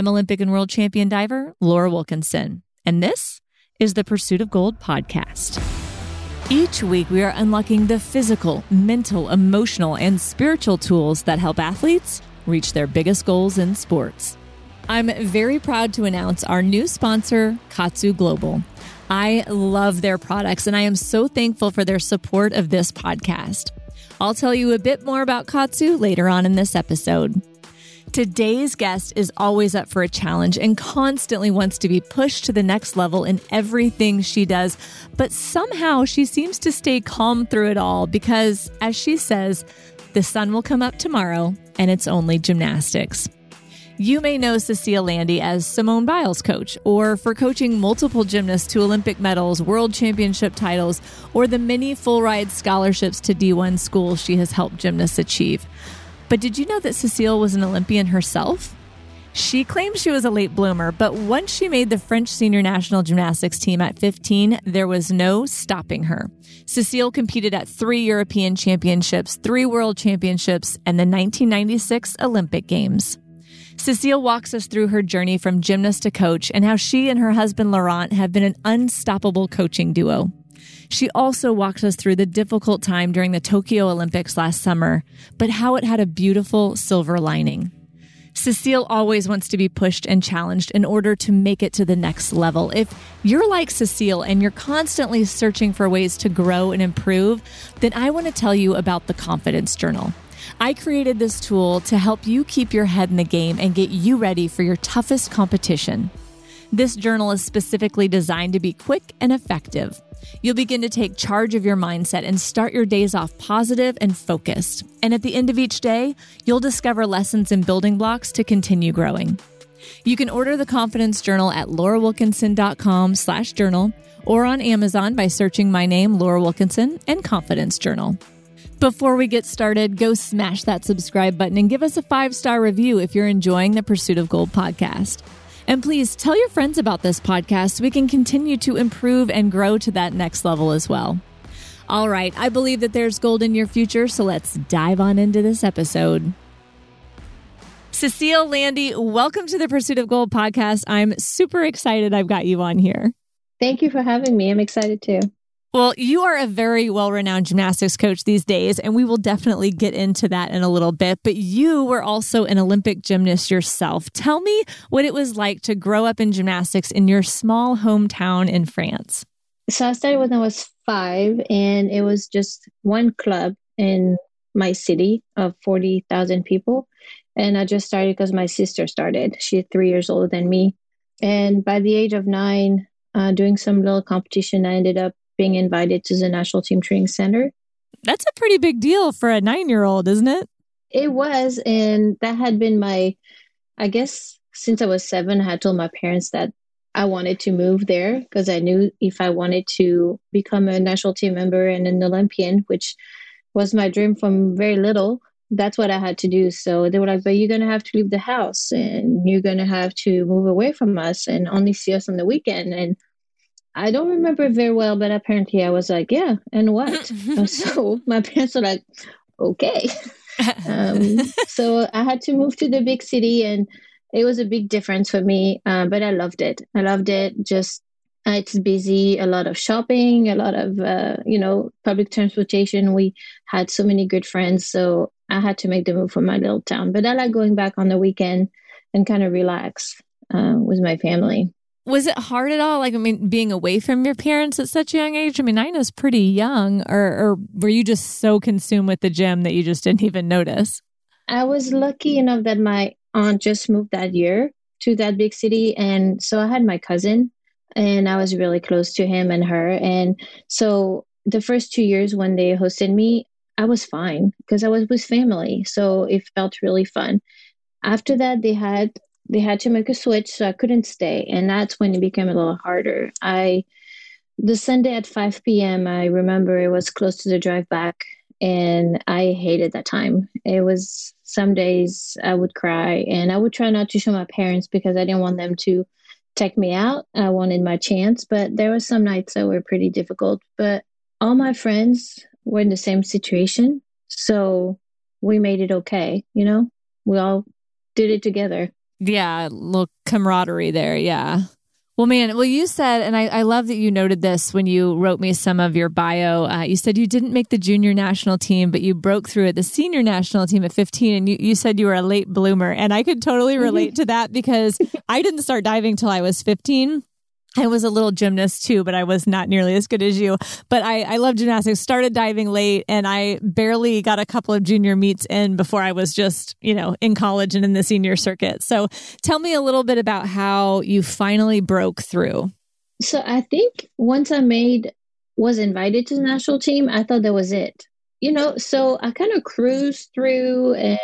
I'm Olympic and world champion diver Laura Wilkinson, and this is the Pursuit of Gold podcast. Each week, we are unlocking the physical, mental, emotional, and spiritual tools that help athletes reach their biggest goals in sports. I'm very proud to announce our new sponsor, Katsu Global. I love their products and I am so thankful for their support of this podcast. I'll tell you a bit more about Katsu later on in this episode. Today's guest is always up for a challenge and constantly wants to be pushed to the next level in everything she does. But somehow she seems to stay calm through it all because, as she says, the sun will come up tomorrow and it's only gymnastics. You may know Cecile Landi as Simone Biles' coach, or for coaching multiple gymnasts to Olympic medals, world championship titles, or the many full ride scholarships to D1 schools she has helped gymnasts achieve. But did you know that Cecile was an Olympian herself? She claims she was a late bloomer, but once she made the French senior national gymnastics team at 15, there was no stopping her. Cecile competed at three European championships, three world championships, and the 1996 Olympic Games. Cecile walks us through her journey from gymnast to coach and how she and her husband Laurent have been an unstoppable coaching duo. She also walks us through the difficult time during the Tokyo Olympics last summer, but how it had a beautiful silver lining. Cecile always wants to be pushed and challenged in order to make it to the next level. If you're like Cecile and you're constantly searching for ways to grow and improve, then I want to tell you about the Confidence Journal. I created this tool to help you keep your head in the game and get you ready for your toughest competition. This journal is specifically designed to be quick and effective. You'll begin to take charge of your mindset and start your days off positive and focused. And at the end of each day, you'll discover lessons and building blocks to continue growing. You can order the Confidence Journal at laurawilkinson.com slash journal or on Amazon by searching my name, Laura Wilkinson, and Confidence Journal. Before we get started, go smash that subscribe button and give us a five star review if you're enjoying the Pursuit of Gold podcast. And please tell your friends about this podcast so we can continue to improve and grow to that next level as well. All right, I believe that there's gold in your future, so let's dive on into this episode. Cecile Landi, welcome to the Pursuit of Gold podcast. I'm super excited I've got you on here. Thank you for having me. I'm excited too. Well, you are a very well renowned gymnastics coach these days, and we will definitely get into that in a little bit. But you were also an Olympic gymnast yourself. Tell me what it was like to grow up in gymnastics in your small hometown in France. So I started when I was five, and it was just one club in my city of 40,000 people. And I just started because my sister started. She's three years older than me. And by the age of nine, uh, doing some little competition, I ended up being invited to the National Team Training Center. That's a pretty big deal for a nine year old, isn't it? It was. And that had been my, I guess, since I was seven, I had told my parents that I wanted to move there because I knew if I wanted to become a national team member and an Olympian, which was my dream from very little, that's what I had to do. So they were like, but you're going to have to leave the house and you're going to have to move away from us and only see us on the weekend. And I don't remember very well, but apparently I was like, yeah, and what? so my parents were like, okay. um, so I had to move to the big city, and it was a big difference for me. Uh, but I loved it. I loved it. Just uh, it's busy, a lot of shopping, a lot of uh, you know public transportation. We had so many good friends, so I had to make the move from my little town. But I like going back on the weekend and kind of relax uh, with my family. Was it hard at all? Like, I mean, being away from your parents at such a young age? I mean, Nina's pretty young, or, or were you just so consumed with the gym that you just didn't even notice? I was lucky enough that my aunt just moved that year to that big city. And so I had my cousin, and I was really close to him and her. And so the first two years when they hosted me, I was fine because I was with family. So it felt really fun. After that, they had they had to make a switch, so I couldn't stay, and that's when it became a little harder. I the Sunday at 5 p.m. I remember it was close to the drive back, and I hated that time. It was some days I would cry, and I would try not to show my parents because I didn't want them to take me out. I wanted my chance, but there were some nights that were pretty difficult. But all my friends were in the same situation, so we made it okay. You know, we all did it together. Yeah, little camaraderie there. Yeah. Well, man, well, you said, and I, I, love that you noted this when you wrote me some of your bio. Uh, you said you didn't make the junior national team, but you broke through at the senior national team at 15, and you, you said you were a late bloomer. And I could totally relate to that because I didn't start diving till I was 15. I was a little gymnast too, but I was not nearly as good as you. But I, I love gymnastics, started diving late, and I barely got a couple of junior meets in before I was just, you know, in college and in the senior circuit. So tell me a little bit about how you finally broke through. So I think once I made, was invited to the national team, I thought that was it. You know, so I kind of cruised through, and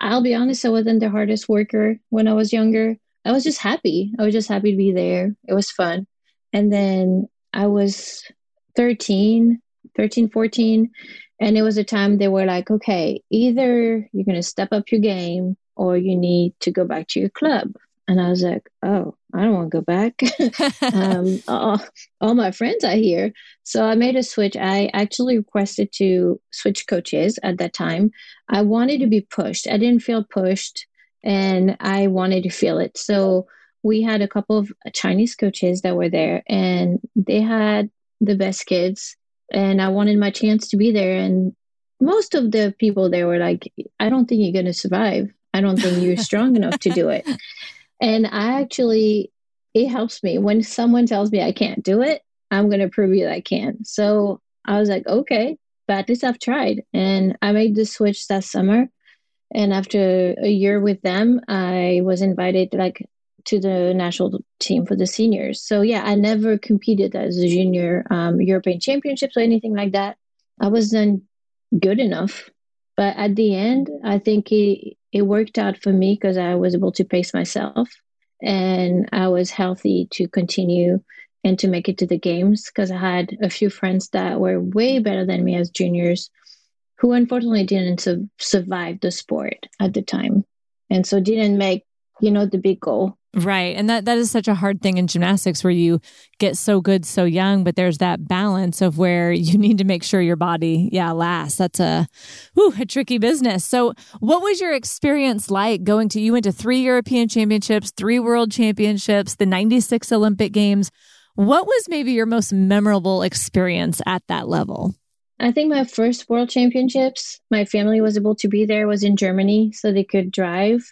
I'll be honest, I wasn't the hardest worker when I was younger I was just happy. I was just happy to be there. It was fun. And then I was 13, 13, 14. And it was a time they were like, okay, either you're going to step up your game or you need to go back to your club. And I was like, oh, I don't want to go back. um, all, all, my friends are here. So I made a switch. I actually requested to switch coaches at that time. I wanted to be pushed. I didn't feel pushed and I wanted to feel it. So we had a couple of Chinese coaches that were there, and they had the best kids, and I wanted my chance to be there. And most of the people there were like, "I don't think you're going to survive. I don't think you're strong enough to do it." And I actually, it helps me when someone tells me I can't do it. I'm going to prove you that I can. So I was like, okay, but at least I've tried. And I made the switch that summer. And after a year with them, I was invited like to the national team for the seniors. So yeah, I never competed as a junior um, European Championships or anything like that. I wasn't good enough, but at the end, I think it it worked out for me because I was able to pace myself and I was healthy to continue and to make it to the games because I had a few friends that were way better than me as juniors who unfortunately didn't su- survive the sport at the time. And so didn't make you know the big goal. Right. And that that is such a hard thing in gymnastics where you get so good so young but there's that balance of where you need to make sure your body yeah lasts. That's a whew, a tricky business. So what was your experience like going to you went to three european championships three world championships the 96 olympic games. What was maybe your most memorable experience at that level I think my first world championships, my family was able to be there, was in Germany, so they could drive.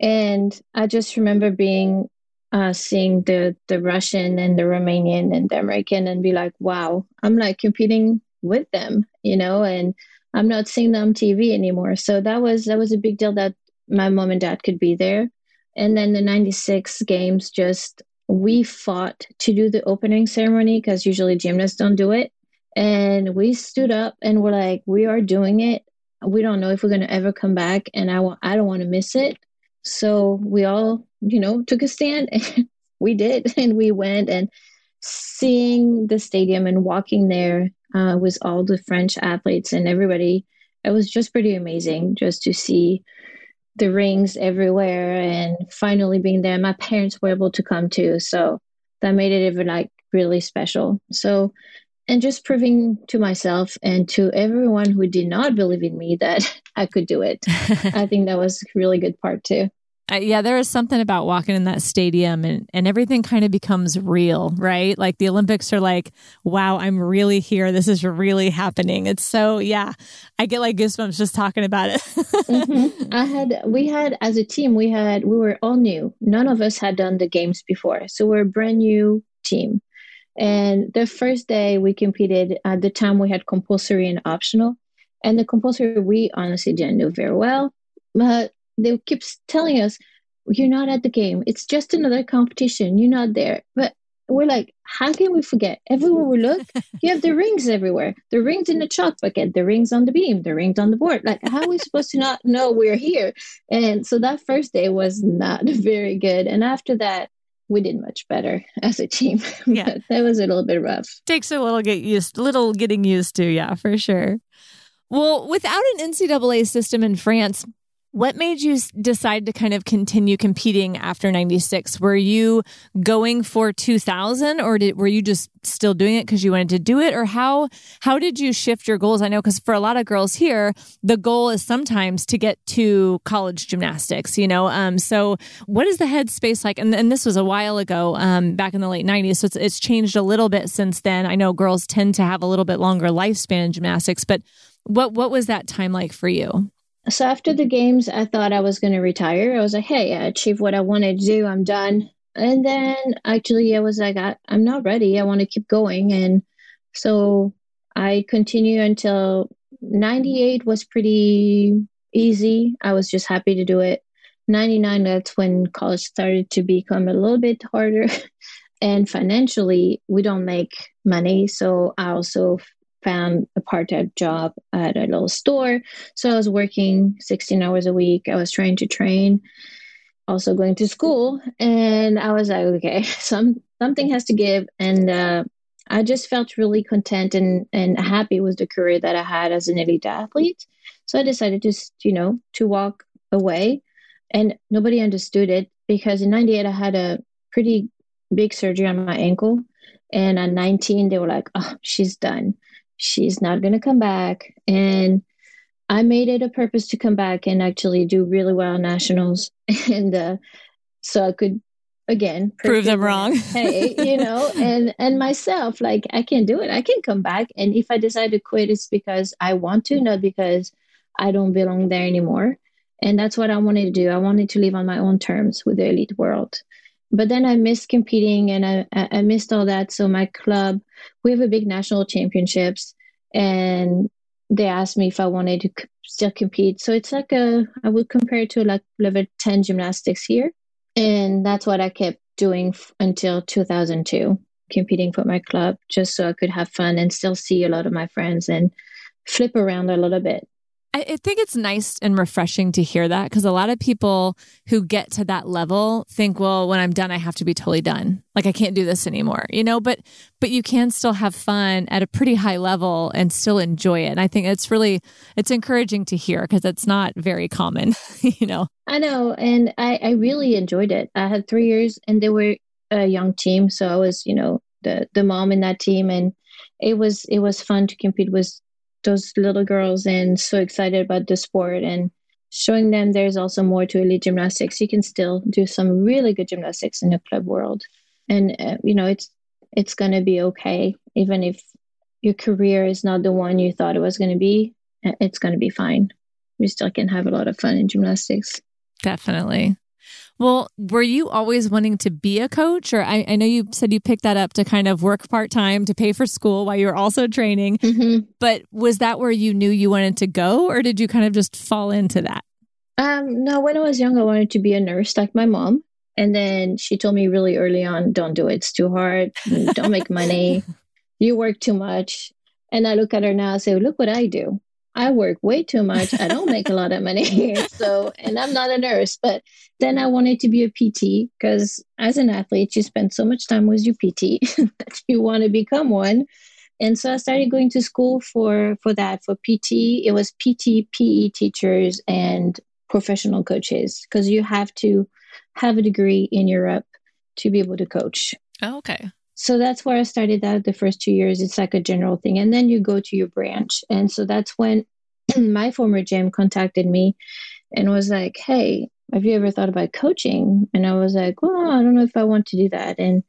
And I just remember being uh, seeing the the Russian and the Romanian and the American and be like, wow, I'm like competing with them, you know, and I'm not seeing them on TV anymore. So that was that was a big deal that my mom and dad could be there. And then the 96 games just we fought to do the opening ceremony because usually gymnasts don't do it and we stood up and we're like we are doing it. We don't know if we're going to ever come back and i want i don't want to miss it. So we all you know took a stand and we did and we went and seeing the stadium and walking there uh, with all the french athletes and everybody it was just pretty amazing just to see the rings everywhere and finally being there. My parents were able to come too so that made it even like really special. So and just proving to myself and to everyone who did not believe in me that I could do it. I think that was a really good part too. Uh, yeah, there is something about walking in that stadium and, and everything kind of becomes real, right? Like the Olympics are like, wow, I'm really here. This is really happening. It's so, yeah, I get like goosebumps just talking about it. mm-hmm. I had, we had, as a team, we had, we were all new. None of us had done the games before. So we're a brand new team. And the first day we competed, at the time we had compulsory and optional. And the compulsory we honestly didn't do very well. But they keep telling us, you're not at the game. It's just another competition. You're not there. But we're like, how can we forget? Everywhere we look, you have the rings everywhere. The rings in the chalk bucket, the rings on the beam, the rings on the board. Like, how are we supposed to not know we're here? And so that first day was not very good. And after that, we did much better as a team. Yeah. that was a little bit rough. Takes a little get used little getting used to, yeah, for sure. Well, without an NCAA system in France, What made you decide to kind of continue competing after 96? Were you going for 2000 or did, were you just still doing it because you wanted to do it or how how did you shift your goals? I know cuz for a lot of girls here, the goal is sometimes to get to college gymnastics, you know. Um so what is the headspace like and, and this was a while ago um back in the late 90s so it's it's changed a little bit since then. I know girls tend to have a little bit longer lifespan in gymnastics, but what what was that time like for you? So after the games, I thought I was going to retire. I was like, hey, I achieved what I wanted to do. I'm done. And then actually, I was like, I, am not ready. I want to keep going. And so I continued until 98 was pretty easy. I was just happy to do it. 99, that's when college started to become a little bit harder. and financially, we don't make money. So I also found a part-time job at a little store. So i was working 16 hours a week. I was trying to train. Also going to school. And i was like okay some something has to give. And uh, i just felt really content and and happy with the career that i had as an elite athlete. So i decided to you know to walk away. And nobody understood it because in 98 i had a pretty big surgery on my ankle. And at 19 they were like oh she's done she's not going to come back. And I made it a purpose to come back and actually do really well nationals. And uh, so I could again prove them wrong. hey, you know, and and myself, like I can do it. I can come back. And if I decide to quit, it's because I want to, not because I don't belong there anymore. And that's what I wanted to do. I wanted to live on my own terms with the elite world but then I missed competing and I, I missed all that. So my club, we have a big national championships, and they asked me if I wanted to still compete. So it's like a I would compare it to like level ten gymnastics here, and that's what I kept doing f- until 2002, competing for my club, just so I could have fun and still see a lot of my friends and flip around a little bit. I think it's nice and refreshing to hear that because a lot of people who get to that level think, well, when I'm done, I have to be totally done. Like I can't do this anymore, you know, but, but you can still have fun at a pretty high level and still enjoy it. And I think it's really, it's encouraging to hear because it's not very common, you know. I know. And I, I really enjoyed it. I had three years and they were a young team. So I was, you know, the, the mom in that team and it was, it was fun to compete with those little girls and so excited about the sport and showing them there's also more to elite gymnastics. You can still do some really good gymnastics in the club world, and uh, you know it's it's going to be okay even if your career is not the one you thought it was going to be. Uh, it's going to be fine. You still can have a lot of fun in gymnastics. Definitely. Well, were you always wanting to be a coach? Or I, I know you said you picked that up to kind of work part time to pay for school while you were also training. Mm-hmm. But was that where you knew you wanted to go, or did you kind of just fall into that? Um, no, when I was young, I wanted to be a nurse like my mom. And then she told me really early on, don't do it. It's too hard. Don't make money. You work too much. And I look at her now and say, look what I do. I work way too much. I don't make a lot of money. so, and I'm not a nurse, but then I wanted to be a PT because as an athlete, you spend so much time with your PT that you want to become one. And so I started going to school for for that for PT. It was PT, PE teachers, and professional coaches because you have to have a degree in Europe to be able to coach. Oh, okay so that's where I started that the first two years. It's like a general thing. And then you go to your branch. And so that's when my former gym contacted me and was like, Hey, have you ever thought about coaching? And I was like, Well, I don't know if I want to do that. And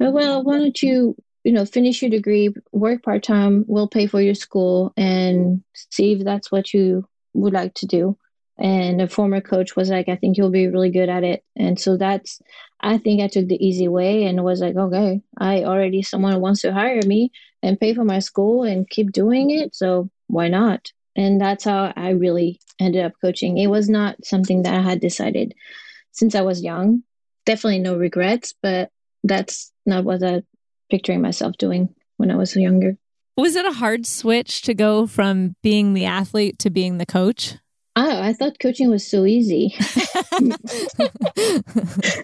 oh, well, why don't you, you know, finish your degree, work part time, we'll pay for your school and see if that's what you would like to do. And a former coach was like, I think you'll be really good at it. And so that's I think I took the easy way and was like, okay, I already someone wants to hire me and pay for my school and keep doing it. So why not? And that's how I really ended up coaching. It was not something that I had decided since I was young. Definitely no regrets, but that's not what I picturing myself doing when I was younger. Was it a hard switch to go from being the athlete to being the coach? Oh, I thought coaching was so easy.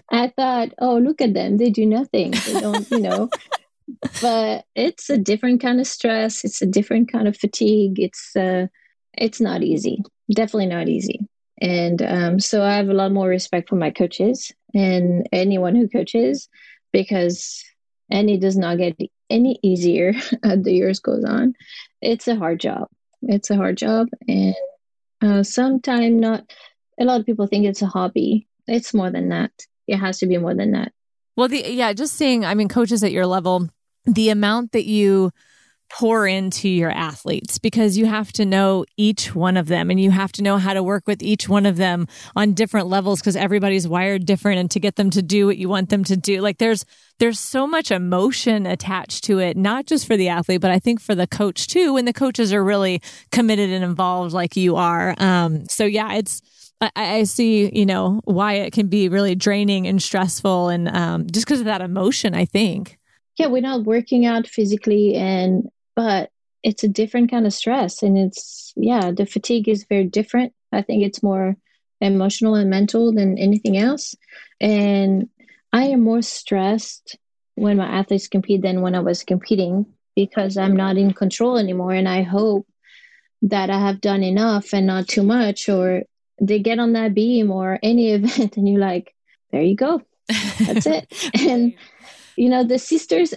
I thought, oh, look at them. They do nothing. They don't, you know. but it's a different kind of stress. It's a different kind of fatigue. It's uh it's not easy. Definitely not easy. And um, so I have a lot more respect for my coaches and anyone who coaches because and it does not get any easier as the years goes on. It's a hard job. It's a hard job, and uh, sometimes not. A lot of people think it's a hobby. It's more than that. It has to be more than that. Well, the yeah, just seeing. I mean, coaches at your level, the amount that you pour into your athletes because you have to know each one of them and you have to know how to work with each one of them on different levels because everybody's wired different and to get them to do what you want them to do. Like there's there's so much emotion attached to it not just for the athlete but i think for the coach too when the coaches are really committed and involved like you are. Um so yeah it's I, I see, you know, why it can be really draining and stressful, and um, just because of that emotion, I think. Yeah we're not working out physically and but it's a different kind of stress and it's yeah the fatigue is very different. I think it's more emotional and mental than anything else. And i am more stressed when my athletes compete than when i was competing because i'm not in control anymore and i hope that i have done enough and not too much or they get on that beam or any event and you're like there you go. That's it. And you know the sisters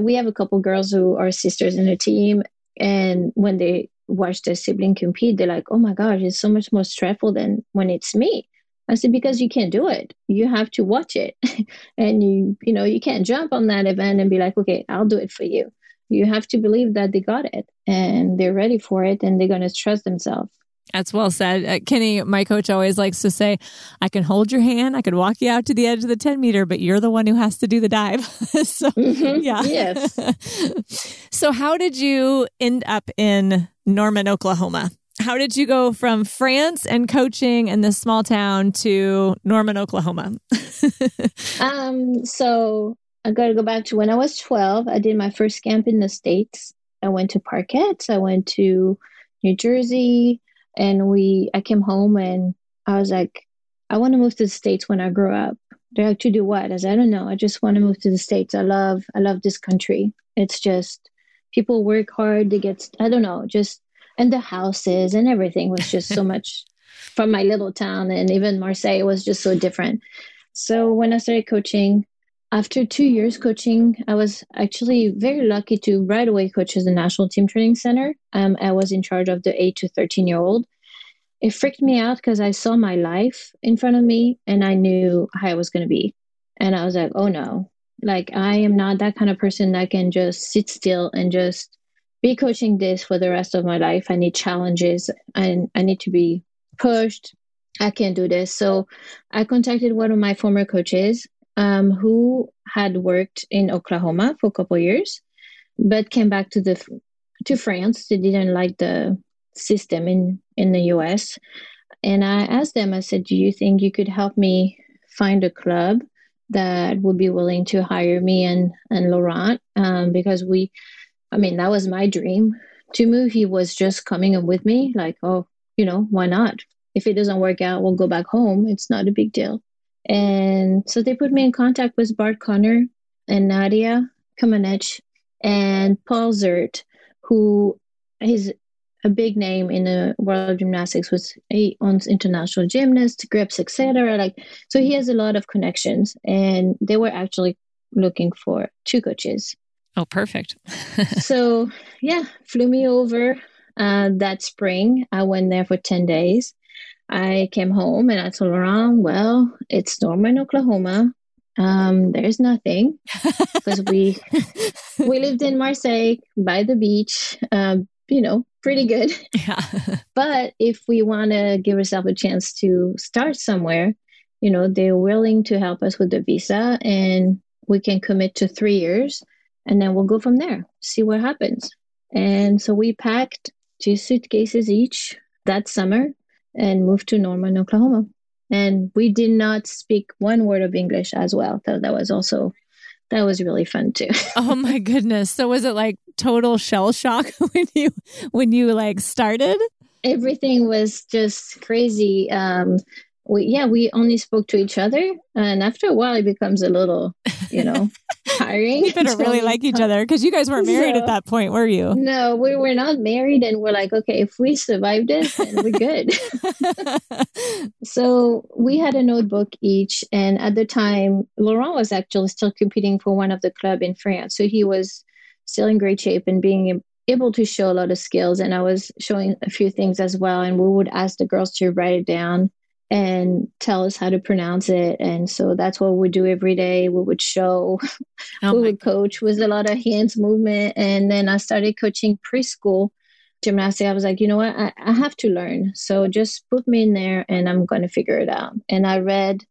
we have a couple girls who are sisters in the team and when they watch their sibling compete they're like oh my gosh it's so much more stressful than when it's me. I said because you can't do it. You have to watch it. And you you know you can't jump on that event and be like okay i'll do it for you. You have to believe that they got it and they're ready for it and they're going to trust themselves that's well said. Uh, Kenny, my coach always likes to say, I can hold your hand, I can walk you out to the edge of the 10 meter, but you're the one who has to do the dive. so, mm-hmm. yeah. Yes. so, how did you end up in Norman, Oklahoma? How did you go from France and coaching in this small town to Norman, Oklahoma? um, so, I got to go back to when I was 12. I did my first camp in the States. I went to Parquet, I went to New Jersey and we i came home and i was like i want to move to the states when i grow up. They're like to do what? I said i don't know. I just want to move to the states. I love i love this country. It's just people work hard they get i don't know just and the houses and everything was just so much from my little town and even marseille was just so different. So when i started coaching after two years coaching, I was actually very lucky to right away coach the national team training center. Um, I was in charge of the 8 to 13 year old. It freaked me out because I saw my life in front of me and I knew how I was going to be. And I was like, oh no, like I am not that kind of person that can just sit still and just be coaching this for the rest of my life. I need challenges and I need to be pushed. I can't do this. So I contacted one of my former coaches um, who had worked in Oklahoma for a couple years, but came back to the to France. They didn't like the system in in the U.S. And I asked them. I said, "Do you think you could help me find a club that would be willing to hire me and and Laurent? Um, because we, I mean, that was my dream to move. He was just coming up with me, like, oh, you know, why not? If it doesn't work out, we'll go back home. It's not a big deal. And so they put me in contact with Bart Conner and Nadia Comaneci and Paul Ziert, who is a big name in the world of gymnastics was he owns international gymnasts, grips, etc. Like so he has a lot of connections and they were actually looking for two coaches. Oh, perfect. so yeah, flew me over uh, that spring. I went there for 10 days I came home and I told Laurent, well, it's Norman, Oklahoma. Um, there's nothing because we we lived in Marseille by the beach. Um, you know, pretty good. Yeah. but if we want to give ourselves a chance to start somewhere, you know, they're willing to help us with the visa and we can commit to three years and then we'll go from there, see what happens. And so we packed two suitcases each that summer and moved to Norman, Oklahoma. And we did not speak one word of English as well. So that was also that was really fun too. oh my goodness. So was it like total shell shock when you when you like started? Everything was just crazy. Um we yeah, we only spoke to each other and after a while it becomes a little, you know, hiring. You better really like each other because you guys weren't married so, at that point, were you? No, we were not married, and we're like, okay, if we survive this, then we're good. so we had a notebook each, and at the time, Laurent was actually still competing for one of the club in France, so he was still in great shape and being able to show a lot of skills. And I was showing a few things as well, and we would ask the girls to write it down and tell us how to pronounce it. And so that's what we do every day. We would show, oh we would coach with a lot of hands movement. And then I started coaching preschool gymnastics. I was like, you know what? I, I have to learn. So just put me in there and I'm going to figure it out. And I read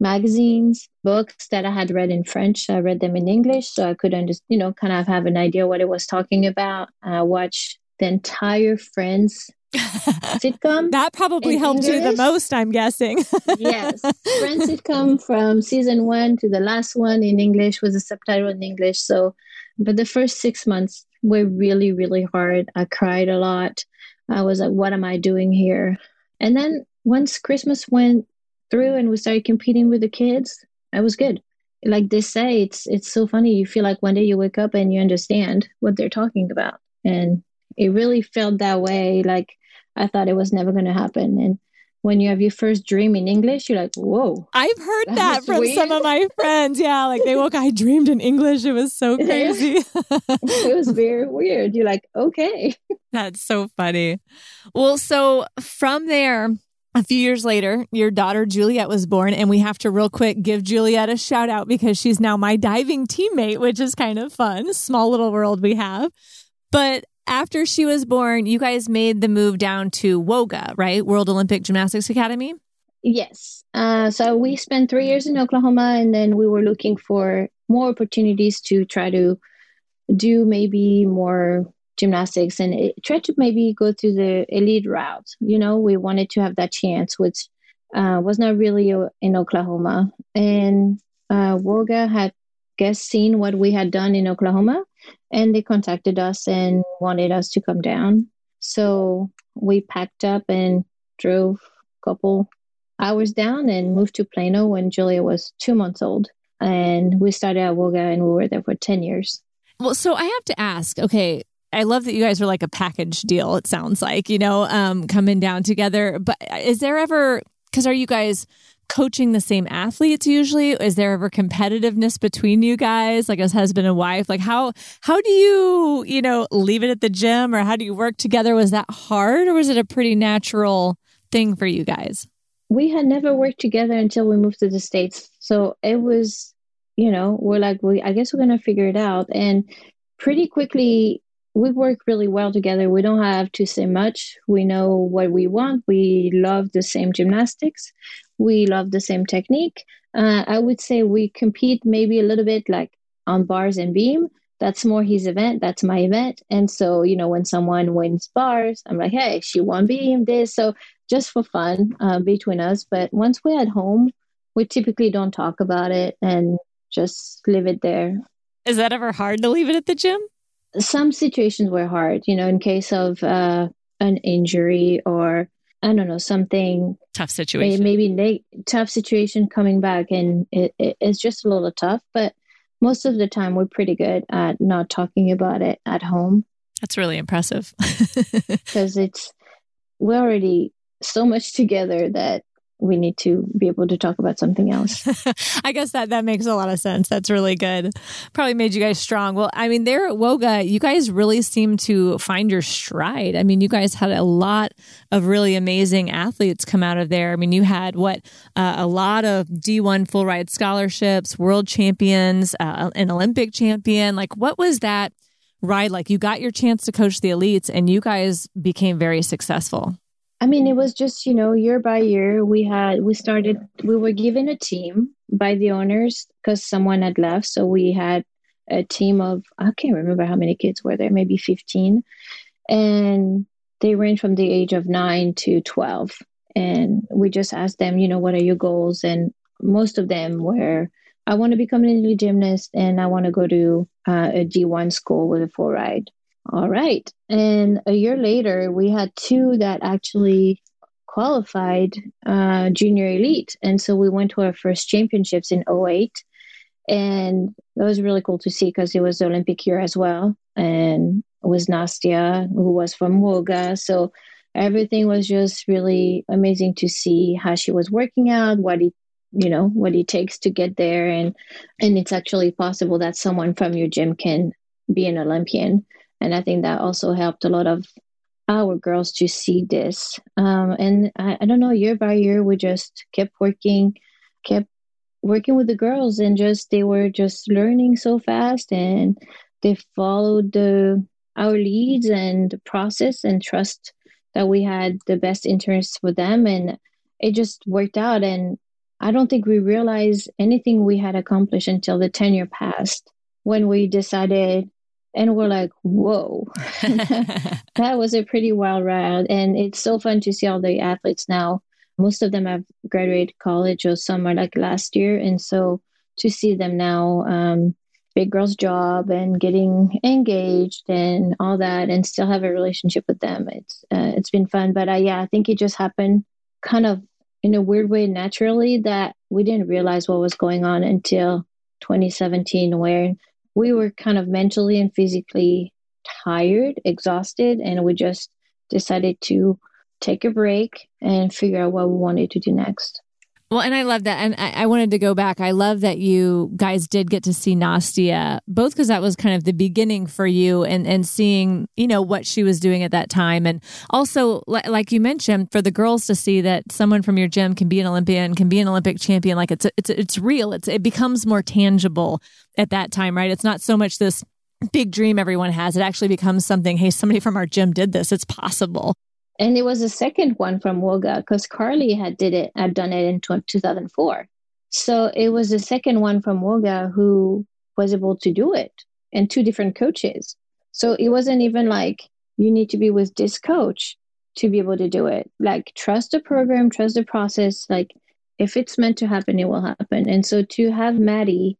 magazines, books that I had read in French. I read them in English so I could understand, you know, kind of have an idea what it was talking about. I watched the entire Friends sitcom. that probably helped English. you the most, I'm guessing. yes. Friends sitcom from season one to the last one in English was a subtitle in English. So, but the first six months were really, really hard. I cried a lot. I was like, what am I doing here? And then once Christmas went through and we started competing with the kids, I was good. Like they say, it's it's so funny. You feel like one day you wake up and you understand what they're talking about. And it really felt that way. Like I thought it was never going to happen. And when you have your first dream in English, you're like, whoa. I've heard that, that from weird. some of my friends. Yeah, like they woke, I dreamed in English. It was so crazy. it was very weird. You're like, okay. That's so funny. Well, so from there, a few years later, your daughter Juliet was born, and we have to real quick give Juliet a shout out because she's now my diving teammate, which is kind of fun. Small little world we have. But after she was born, you guys made the move down to WOGA, right? World Olympic Gymnastics Academy? Yes. Uh, so we spent three years in Oklahoma and then we were looking for more opportunities to try to do maybe more gymnastics and it, try to maybe go through the elite route. You know, we wanted to have that chance, which uh, was not really in Oklahoma. And uh, WOGA had, guess, seen what we had done in Oklahoma and they contacted us and wanted us to come down. So we packed up and drove a couple hours down and moved to Plano when Julia was two months old. And we started at WOGA and we were there for 10 years. Well, so I have to ask okay, I love that you guys are like a package deal, it sounds like, you know, um, coming down together. But is there ever, because are you guys coaching the same athletes usually? Is there ever competitiveness between you guys, like as husband and wife? Like how how do you, you know, leave it at the gym or how do you work together? Was that hard or was it a pretty natural thing for you guys? We had never worked together until we moved to the States. So it was, you know, we're like, we I guess we're gonna figure it out. And pretty quickly we work really well together. We don't have to say much. We know what we want. We love the same gymnastics we love the same technique. Uh, I would say we compete maybe a little bit like on bars and beam. That's more his event. That's my event. And so, you know, when someone wins bars, I'm like, hey, she won beam, this. So just for fun uh, between us. But once we're at home, we typically don't talk about it and just leave it there. Is that ever hard to leave it at the gym? Some situations were hard, you know, in case of uh, an injury or I don't know something tough situation. Maybe, tough situation coming back, and it, it, it's just a little tough. But most of the time, we're pretty good at not talking about it at home. That's really impressive because it's we're already so much together that we need to be able to talk about something else. I guess that that makes a lot of sense. That's really good. Probably made you guys strong. Well, I mean, there at WOGA, you guys really seem to find your stride. I mean, you guys had a lot of really amazing athletes come out of there. I mean, you had what uh, a lot of D1 full ride scholarships, world champions, uh, an Olympic champion. Like, what was that ride like? You got your chance to coach the elites, and you guys became very successful. I mean, it was just, you know, year by year, we had, we started, we were given a team by the owners because someone had left. So we had a team of, I can't remember how many kids were there, maybe 15. And they range from the age of nine to 12. And we just asked them, you know, what are your goals? And most of them were, I want to become an elite gymnast and I want to go to uh, a D1 school with a full ride. All right. And a year later, we had two that actually qualified uh, junior elite. And so we went to our first championships in 08. And that was really cool to see because it was the Olympic year as well. And it was Nastia, who was from WOGA. So everything was just really amazing to see how she was working out, what it you know what it takes to get there and and it's actually possible that someone from your gym can be an olympian and i think that also helped a lot of our girls to see this. Um, and I, I don't know year by year we just kept working kept working with the girls and just they were just learning so fast and they followed the our leads and the process and trust that we had the best interest for them. And it just worked out. And I don't think we realized anything we had accomplished until the tenure passed when we decided and we're like, whoa, that was a pretty wild ride. And it's so fun to see all the athletes now. Most of them have graduated college or are like last year. And so to see them now, um, big girls job and getting engaged and all that and still have a relationship with them. It's, uh, it's been fun. But uh, yeah, I think it just happened kind of in a weird way naturally that we didn't realize what was going on until 2017 where we were kind of mentally and physically tired exhausted and we just decided to take a break and figure out what we wanted to do next well, and I love that. And I, I, wanted to go back. I love that you guys did get to see Nastia, both because that was kind of the beginning for you and, and seeing, you know, what she was doing at that time. And also, like you mentioned, for the girls to see that someone from your gym can be an Olympian, can be an Olympic champion, like it's, it's, it's real. It's, it becomes more tangible at that time, right? It's not so much this big dream everyone has. It actually becomes something, hey, somebody from our gym did this. It's possible and it was a second one from Woga because Carly had did it had done it in 2004. So it was the second one from Woga who was able to do it, and two different coaches. So it wasn't even like you need to be with this coach to be able to do it. Like trust the program, trust the process. Like if it's meant to happen, it will happen. And so to have Maddie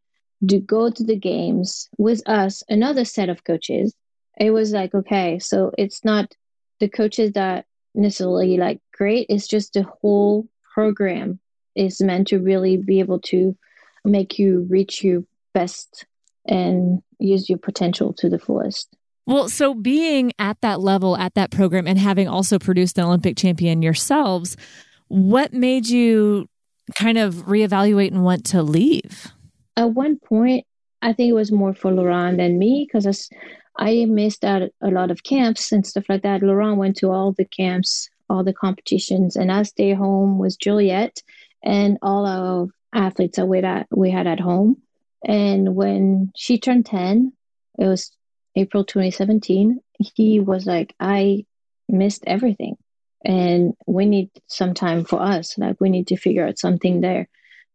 to go to the games with us, another set of coaches, it was like okay, so it's not the coaches that necessarily like great. It's just the whole program is meant to really be able to make you reach your best and use your potential to the fullest. Well, so being at that level, at that program, and having also produced an Olympic champion yourselves, what made you kind of reevaluate and want to leave? At one point, I think it was more for Laurent than me because I missed out a lot of camps and stuff like that. Laurent went to all the camps, all the competitions, and I stayed home with Juliette and all our athletes that we had, we had at home. And when she turned 10, it was April 2017, he was like, I missed everything. And we need some time for us. Like we need to figure out something there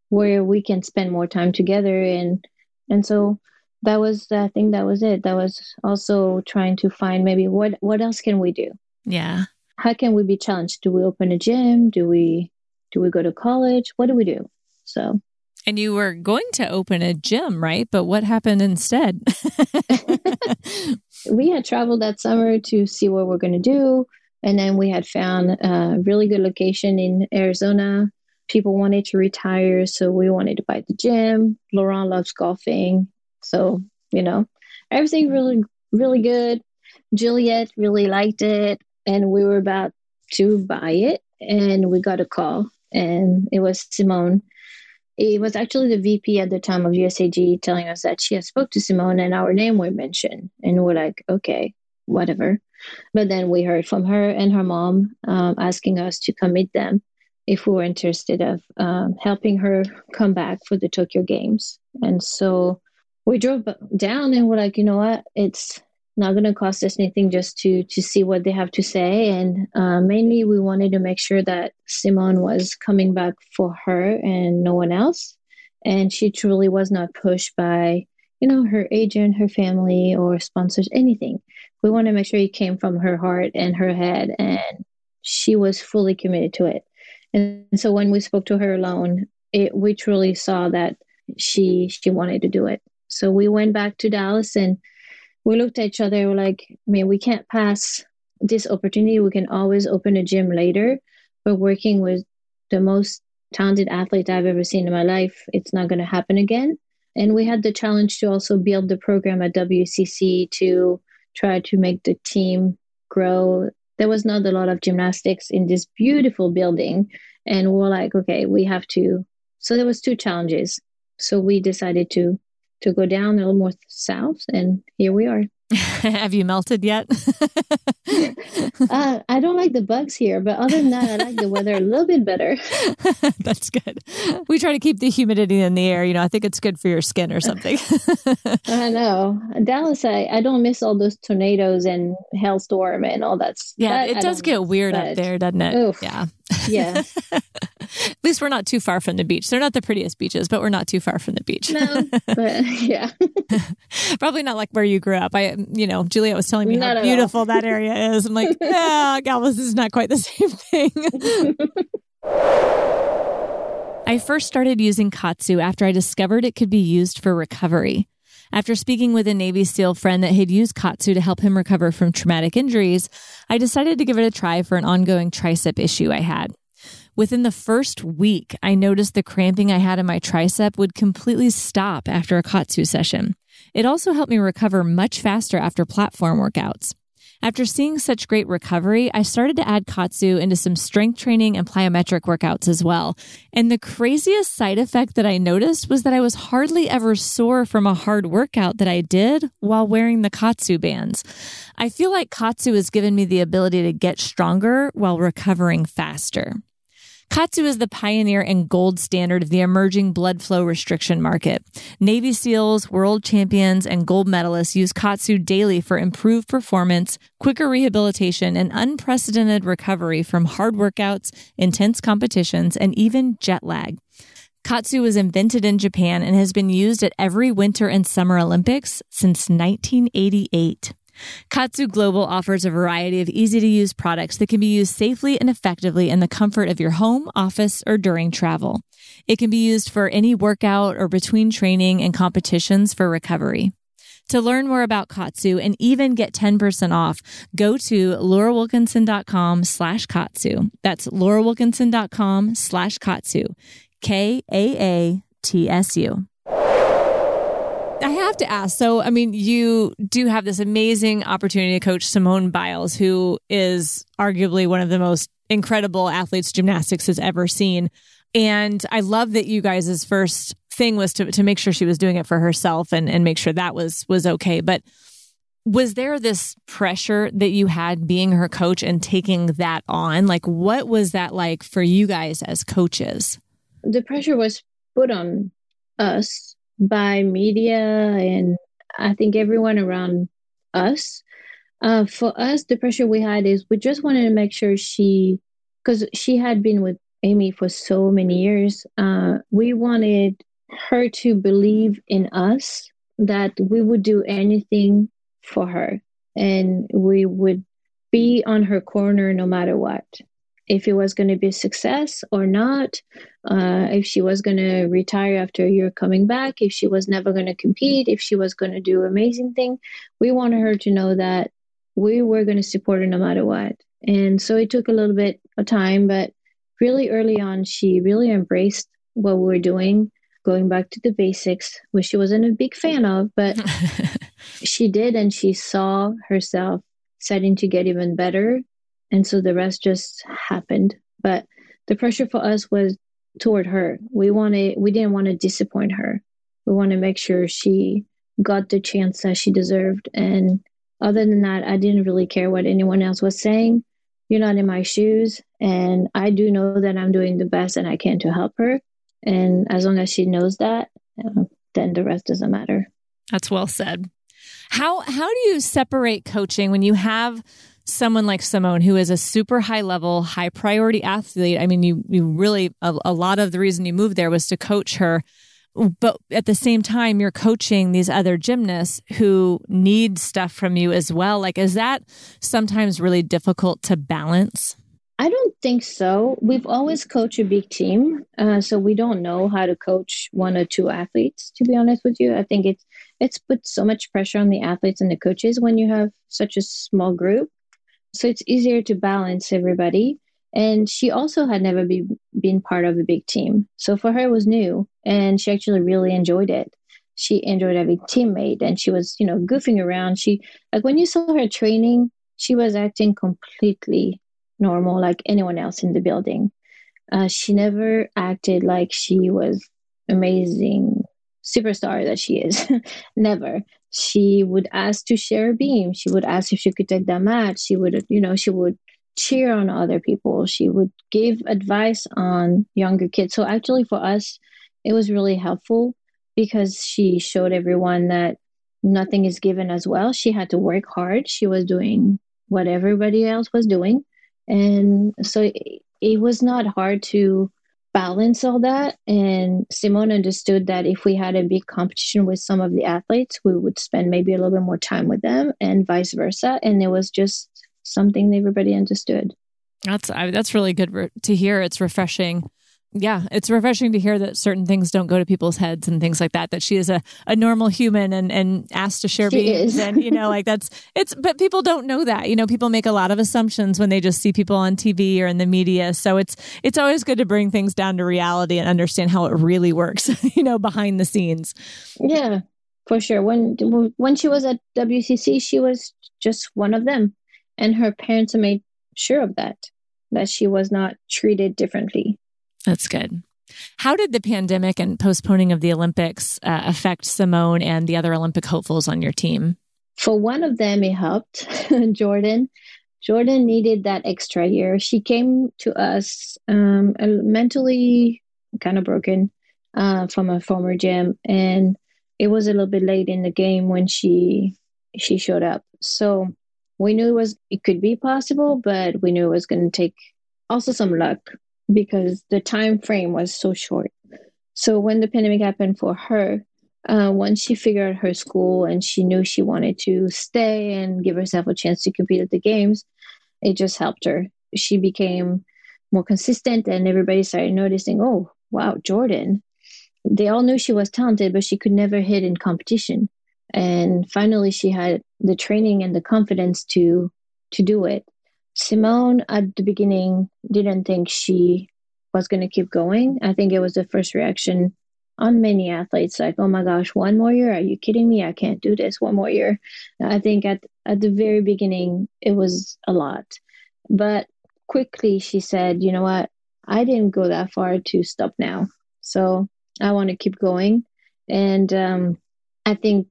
where we can spend more time together and and so that was I think that was it. That was also trying to find maybe what what else can we do? Yeah. How can we be challenged? Do we open a gym? Do we do we go to college? What do we do? So and you were going to open a gym, right? But what happened instead? we had traveled that summer to see what we're going to do. And then we had found a really good location in Arizona. People wanted to retire, so we wanted to buy the gym. Laurent loves golfing. So, you know, everything really, really good. Juliet really liked it. And we were about to buy it. And we got a call. And it was Simone. It was actually the VP at the time of USAG telling us that she had spoke to Simone and our name were mentioned. And we're like, okay, whatever. But then we heard from her and her mom um, asking us to come meet them if we were interested of um, helping her come back for the Tokyo Games. And so we drove down and we're like, you know what, it's not going to cost us anything just to to see what they have to say. And uh, mainly, we wanted to make sure that Simone was coming back for her and no one else. And she truly was not pushed by, you know, her agent, her family, or sponsors, anything. We want to make sure it came from her heart and her head, and she was fully committed to it. And so when we spoke to her alone, it, we truly saw that she she wanted to do it. So we went back to Dallas and we looked at each other. We're like, I mean, we can't pass this opportunity. We can always open a gym later, but working with the most talented athlete I've ever seen in my life, it's not going to happen again. And we had the challenge to also build the program at WCC to try to make the team grow. There was not a lot of gymnastics in this beautiful building. And we're like, okay, we have to. So there was two challenges. So we decided to to go down a little more south and here we are. Have you melted yet? uh, I don't like the bugs here, but other than that, I like the weather a little bit better. That's good. We try to keep the humidity in the air. You know, I think it's good for your skin or something. I know. Dallas, I, I don't miss all those tornadoes and hailstorm and all that. Yeah, that it does get miss, weird up there, doesn't it? Oof. Yeah. Yeah. At least we're not too far from the beach. They're not the prettiest beaches, but we're not too far from the beach. No, but yeah. Probably not like where you grew up. I, you know, Juliet was telling me not how beautiful that area is. I'm like, yeah, Galveston is not quite the same thing. I first started using KAATSU after I discovered it could be used for recovery. After speaking with a Navy SEAL friend that had used KAATSU to help him recover from traumatic injuries, I decided to give it a try for an ongoing tricep issue I had. Within the first week, I noticed the cramping I had in my tricep would completely stop after a KAATSU session. It also helped me recover much faster after platform workouts. After seeing such great recovery, I started to add KAATSU into some strength training and plyometric workouts as well. And the craziest side effect that I noticed was that I was hardly ever sore from a hard workout that I did while wearing the KAATSU bands. I feel like KAATSU has given me the ability to get stronger while recovering faster. KAATSU is the pioneer and gold standard of the emerging blood flow restriction market. Navy SEALs, world champions, and gold medalists use KAATSU daily for improved performance, quicker rehabilitation, and unprecedented recovery from hard workouts, intense competitions, and even jet lag. KAATSU was invented in Japan and has been used at every Winter and Summer Olympics since 1988. KAATSU Global offers a variety of easy to use products that can be used safely and effectively in the comfort of your home, office, or during travel. It can be used for any workout or between training and competitions for recovery. To learn more about KAATSU and even get 10% off, go to laurawilkinson.com slash KAATSU. That's laurawilkinson.com slash KAATSU. K A A T S U. I have to ask. So, I mean, you do have this amazing opportunity to coach Simone Biles, who is arguably one of the most incredible athletes gymnastics has ever seen. And I love that you guys' first thing was to, to make sure she was doing it for herself and, and make sure that was was okay. But was there this pressure that you had being her coach and taking that on? Like what was that like for you guys as coaches? The pressure was put on us by media and I think everyone around us. Uh, for us, the pressure we had is we just wanted to make sure she, because she had been with Amy for so many years, uh, we wanted her to believe in us that we would do anything for her and we would be on her corner no matter what if it was going to be a success or not, uh, if she was going to retire after a year coming back, if she was never going to compete, if she was going to do amazing thing. We wanted her to know that we were going to support her no matter what. And so it took a little bit of time, but really early on, she really embraced what we were doing, going back to the basics, which she wasn't a big fan of, but she did, and she saw herself setting to get even better and so the rest just happened. But the pressure for us was toward her. We wanted we didn't want to disappoint her. We want to make sure she got the chance that she deserved. And other than that i didn't really care what anyone else was saying. You're not in my shoes. And i do know that i'm doing the best that i can to help her. And as long as she knows that uh, then the rest doesn't matter. That's well said. How how do you separate coaching when you have someone like Simone, who is a super high level, high priority athlete. I mean, you, you really, a, a lot of the reason you moved there was to coach her. But at the same time, you're coaching these other gymnasts who need stuff from you as well. Like, is that sometimes really difficult to balance? I don't think so. We've always coached a big team, uh, so we don't know how to coach one or two athletes. To be honest with you, I think it's it's put so much pressure on the athletes and the coaches when you have such a small group. So it's easier to balance everybody. And she also had never be, been part of a big team. So for her, it was new and she actually really enjoyed it. she enjoyed having teammate and she was you know goofing around she like when you saw her training she was acting completely normal like anyone else in the building uh, she never acted like she was amazing superstar that she is never she would ask to share a beam she would ask if she could take that match she would you know she would cheer on other people she would give advice on younger kids so actually for us it was really helpful because she showed everyone that nothing is given as well. She had to work hard. She was doing what everybody else was doing. And so it, it was not hard to balance all that. And Simone understood that if we had a big competition with some of the athletes, we would spend maybe a little bit more time with them and vice versa. And it was just something everybody understood. That's that's really good to hear. It's refreshing yeah, it's refreshing to hear that certain things don't go to people's heads and things like that. That she is a, a normal human and, and asked to share beans. And, you know, like that's, it's, but people don't know that. You know, people make a lot of assumptions when they just see people on TV or in the media. So it's, it's always good to bring things down to reality and understand how it really works, you know, behind the scenes. Yeah, for sure. When, when she was at WCC, she was just one of them. And her parents made sure of that, that she was not treated differently. That's good. How did the pandemic and postponing of the Olympics uh, affect Simone and the other Olympic hopefuls on your team? For one of them, it helped Jordan. Jordan needed that extra year. She came to us um, mentally kind of broken uh, from a former gym, and it was a little bit late in the game when she she showed up. So we knew it was it could be possible, but we knew it was going to take also some luck because the time frame was so short. So when the pandemic happened for her, uh, once she figured out her school and she knew she wanted to stay and give herself a chance to compete at the games, it just helped her. She became more consistent, and everybody started noticing, oh, wow, Jordan. They all knew she was talented, but she could never hit in competition. And finally, she had the training and the confidence to to do it. Simone at the beginning didn't think she was going to keep going. I think it was the first reaction on many athletes like, oh my gosh, one more year? Are you kidding me? I can't do this one more year. I think at, at the very beginning, it was a lot. But quickly she said, you know what? I didn't go that far to stop now. So I want to keep going. And um, I think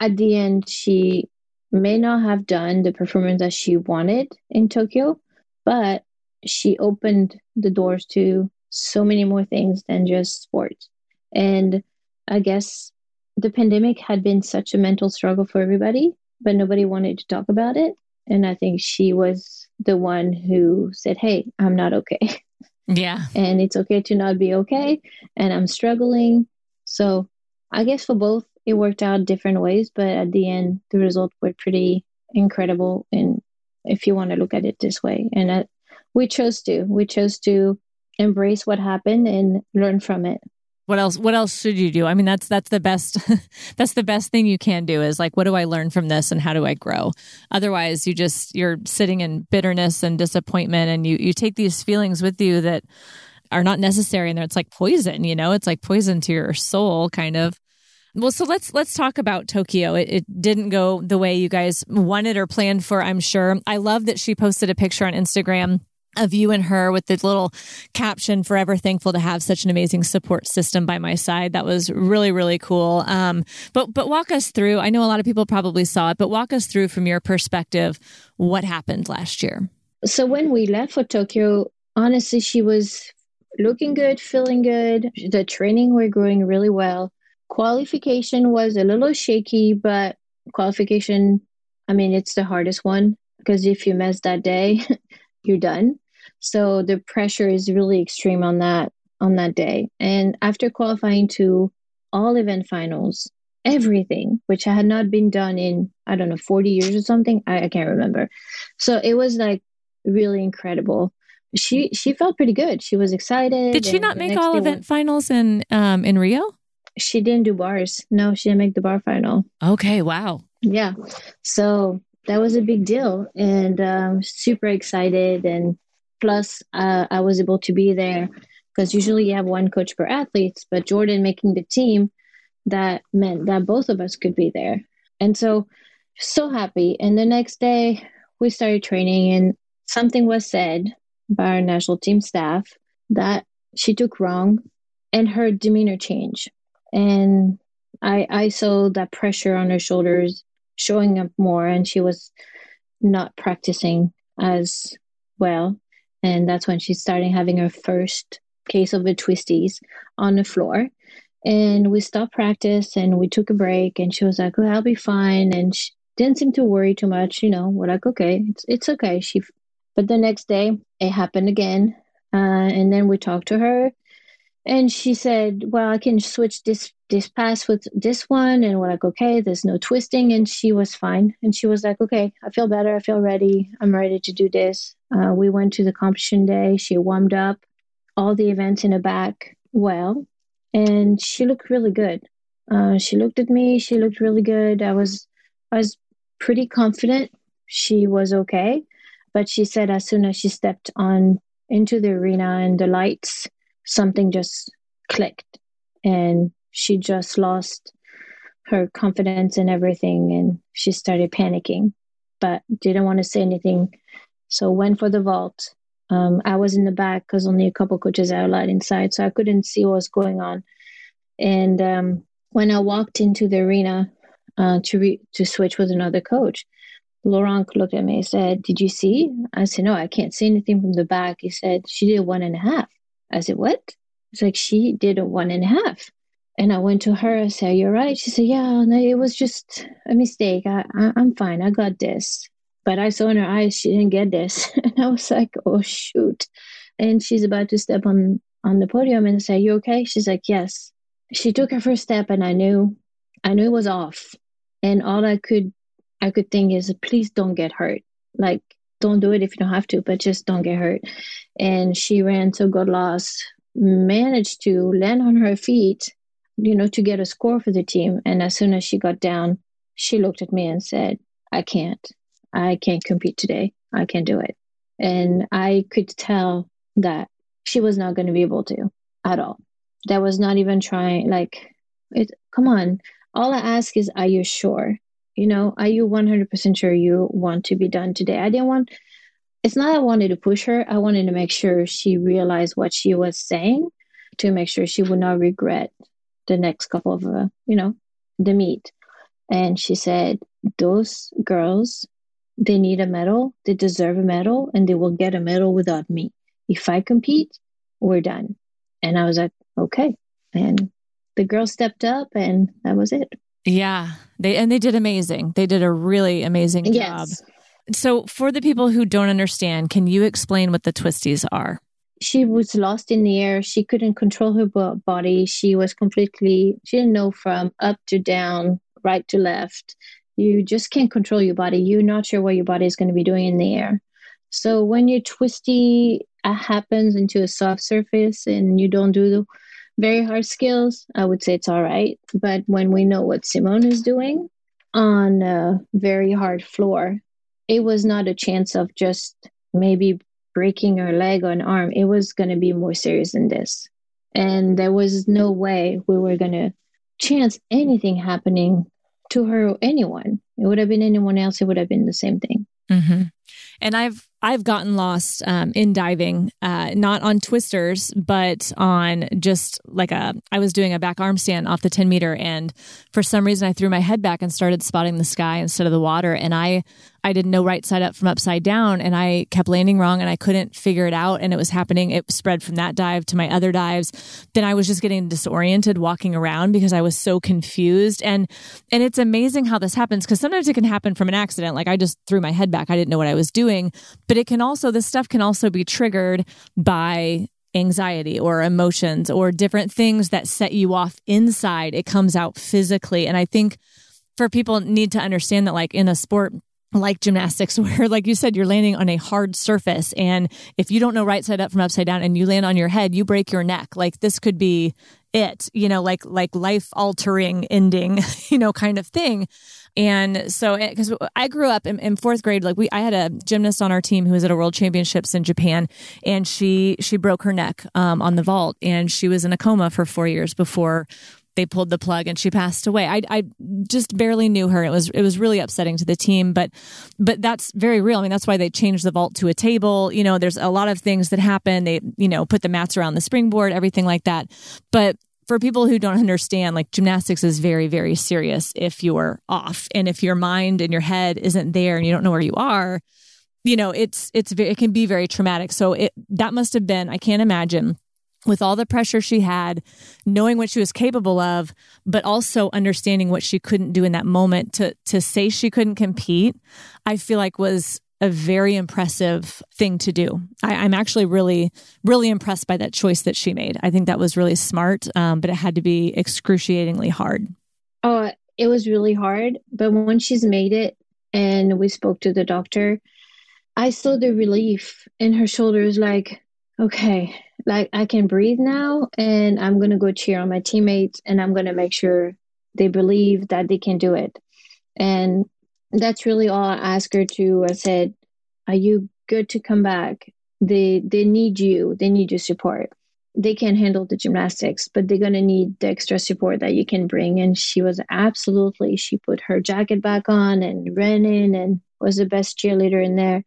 at the end, she may not have done the performance that she wanted in Tokyo, but she opened the doors to so many more things than just sports. And I guess the pandemic had been such a mental struggle for everybody, but nobody wanted to talk about it. And I think she was the one who said, Hey, I'm not okay. Yeah. and it's okay to not be okay. And I'm struggling. So I guess for both, it worked out different ways, but at the end, the results were pretty incredible. And if you want to look at it this way, and uh, we chose to, we chose to embrace what happened and learn from it. What else? What else should you do? I mean, that's that's the best. that's the best thing you can do. Is like, what do I learn from this, and how do I grow? Otherwise, you just you're sitting in bitterness and disappointment, and you you take these feelings with you that are not necessary, and it's like poison. You know, it's like poison to your soul, kind of. Well, so let's let's talk about Tokyo. It, it, didn't go the way you guys wanted or planned for. I'm sure. I love that she posted a picture on Instagram of you and her with the little caption forever thankful to have such an amazing support system by my side that was really really cool um, but but walk us through i know a lot of people probably saw it but walk us through from your perspective what happened last year so when we left for tokyo honestly she was looking good feeling good the training were going really well Qualification was a little shaky, but qualification, I mean, it's the hardest one because if you miss that day, you're done. So the pressure is really extreme on that on that day. And after qualifying to all event finals, everything, which had not been done in I don't know 40 years or something, I, I can't remember. So it was like really incredible. She she felt pretty good. She was excited. Did she not make all event finals in um in Rio? She didn't do bars. No, she didn't make the bar final. Okay, wow. Yeah. So that was a big deal and um, super excited. And plus, uh, I was able to be there because usually you have one coach per athlete, but Jordan making the team that meant that both of us could be there. And so, so happy. And the next day, we started training, and something was said by our national team staff that she took wrong, and her demeanor changed. And I, I saw that pressure on her shoulders showing up more, and she was not practicing as well. And that's when she started having her first case of the twisties on the floor. And we stopped practice and we took a break. And she was like, "Oh, I'll be fine." And she didn't seem to worry too much. You know, we're like, "Okay, it's it's okay." She, but the next day it happened again, uh, and then we talked to her, and she said, "Well, I can switch this this pass with this one." And we're like, "Okay, there's no twisting," and she was fine. And she was like, "Okay, I feel better. I feel ready. I'm ready to do this." Uh, we went to the competition day. She warmed up all the events in the back well and she looked really good. Uh, she looked at me. She looked really good. I was, I was pretty confident she was okay, but she said as soon as she stepped on into the arena and the lights, something just clicked, and she just lost her confidence and everything, and she started panicking, but didn't want to say anything. So went for the vault, um, I was in the back because only a couple coaches are allowed inside, so I couldn't see what was going on. And um, when I walked into the arena uh, to re- to switch with another coach, Laurent looked at me and said, "Did you see?" I said, "No, I can't see anything from the back." He said, "She did one and a half." I said, "What?" It's like she did a one and a half. And I went to her. I said, "You're right." She said, "Yeah, no, it was just a mistake. I, I, I'm fine. I got this." But I saw in her eyes she didn't get this. and I was like, oh shoot. And she's about to step on on the podium and say, You okay? She's like, Yes. She took her first step and I knew I knew it was off. And all I could I could think is please don't get hurt. Like don't do it if you don't have to, but just don't get hurt. And she ran so God lost, managed to land on her feet, you know, to get a score for the team. And as soon as she got down, she looked at me and said, I can't. I can't compete today. I can't do it. And I could tell that she was not going to be able to at all. That was not even trying, like, it, come on. All I ask is, are you sure? You know, are you 100% sure you want to be done today? I didn't want, it's not I wanted to push her. I wanted to make sure she realized what she was saying to make sure she would not regret the next couple of, uh, you know, the meet. And she said, those girls they need a medal, they deserve a medal, and they will get a medal without me. If I compete, we're done. And I was like, okay. And the girl stepped up, and that was it. Yeah, they and they did amazing. They did a really amazing job. Yes. So, for the people who don't understand, can you explain what the twisties are? She was lost in the air. She couldn't control her body. She was completely, she didn't know from up to down, right to left you just can't control your body. You're not sure what your body is going to be doing in the air. So when your twisty happens into a soft surface and you don't do the very hard skills, I would say it's all right. But when we know what Simone is doing on a very hard floor, it was not a chance of just maybe breaking her leg or an arm. It was going to be more serious than this. And there was no way we were going to chance anything happening to her or anyone. It would have been anyone else, it would have been the same thing. Mm-hmm. And I've I've gotten lost um, in diving, uh, not on twisters, but on just like a. I was doing a back arm stand off the ten meter, and for some reason I threw my head back and started spotting the sky instead of the water, and I I didn't know right side up from upside down, and I kept landing wrong, and I couldn't figure it out, and it was happening. It spread from that dive to my other dives. Then I was just getting disoriented walking around because I was so confused, and and it's amazing how this happens because sometimes it can happen from an accident. Like I just threw my head back, I didn't know what I was doing but it can also, this stuff can also be triggered by anxiety or emotions or different things that set you off inside. It comes out physically. And I think for people need to understand that like in a sport, like gymnastics where like you said you're landing on a hard surface and if you don't know right side up from upside down and you land on your head you break your neck like this could be it you know like like life altering ending you know kind of thing. And so, because I grew up in, in, fourth grade, like we, I had a gymnast on our team who was at a world championships in Japan, and she she broke her neck um, on the vault, and she was in a coma for four years before they pulled the plug and she passed away. I, I just barely knew her. It was it was really upsetting to the team, but but that's very real. I mean, that's why they changed the vault to a table. You know, there's a lot of things that happen. They you know put the mats around the springboard, everything like that. But for people who don't understand, like gymnastics is very, very serious if you're off. And if your mind and your head isn't there and you don't know where you are, you know, it's, it's, it can be very traumatic. So it, that must have been, I can't imagine with all the pressure she had, knowing what she was capable of, but also understanding what she couldn't do in that moment to, to say she couldn't compete, I feel like was a very impressive thing to do. I, am actually really, really impressed by that choice that she made. I think that was really smart, um, but it had to be excruciatingly hard. Oh, it was really hard. But when she's made it and we spoke to the doctor, I saw the relief in her shoulders like, okay, like I can breathe now and I'm going to go cheer on my teammates and I'm going to make sure they believe that they can do it. And that's really all I asked her to. I said, "Are you good to come back? They they need you. They need your support. They can't handle the gymnastics, but they're gonna need the extra support that you can bring." And she was absolutely. She put her jacket back on and ran in and was the best cheerleader in there.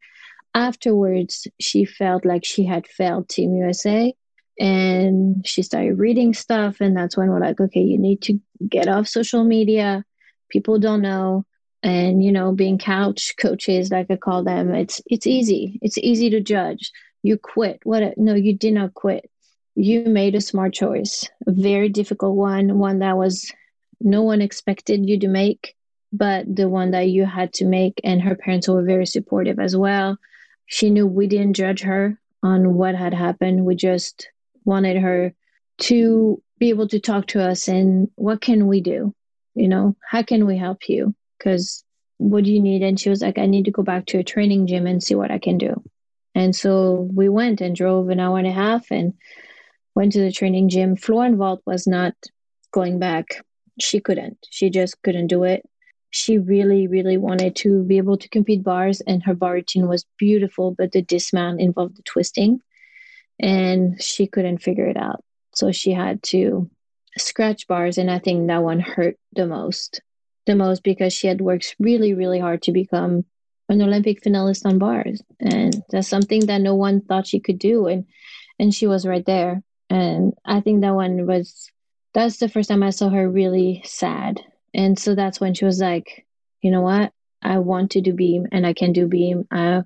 Afterwards, she felt like she had failed Team USA and she started reading stuff and that's when we're like okay you need to get off social media. People don't know. And you know being couch coaches like i call them it's it's easy. It's easy to judge. You quit. What no you did not quit. You made a smart choice a very difficult one one that was no one expected you to make but the one that you had to make and her parents were very supportive as well she knew we didn't judge her on what had happened we just wanted her to be able to talk to us and what can we do you know how can we help you because what do you need? And she was like, I need to go back to a training gym and see what I can do. And so we went and drove an hour and a half and went to the training gym. Vault was not going back. She couldn't. She just couldn't do it. She really, really wanted to be able to compete bars, and her bar routine was beautiful, but the dismount involved the twisting, and she couldn't figure it out. So she had to scratch bars, and I think that one hurt the most the most because she had worked really, really hard to become an Olympic finalist on bars. And that's something that no one thought she could do. And and she was right there. And I think that one was that's the first time I saw her really sad. And so that's when she was like, you know what? I want to do beam and I can do beam. I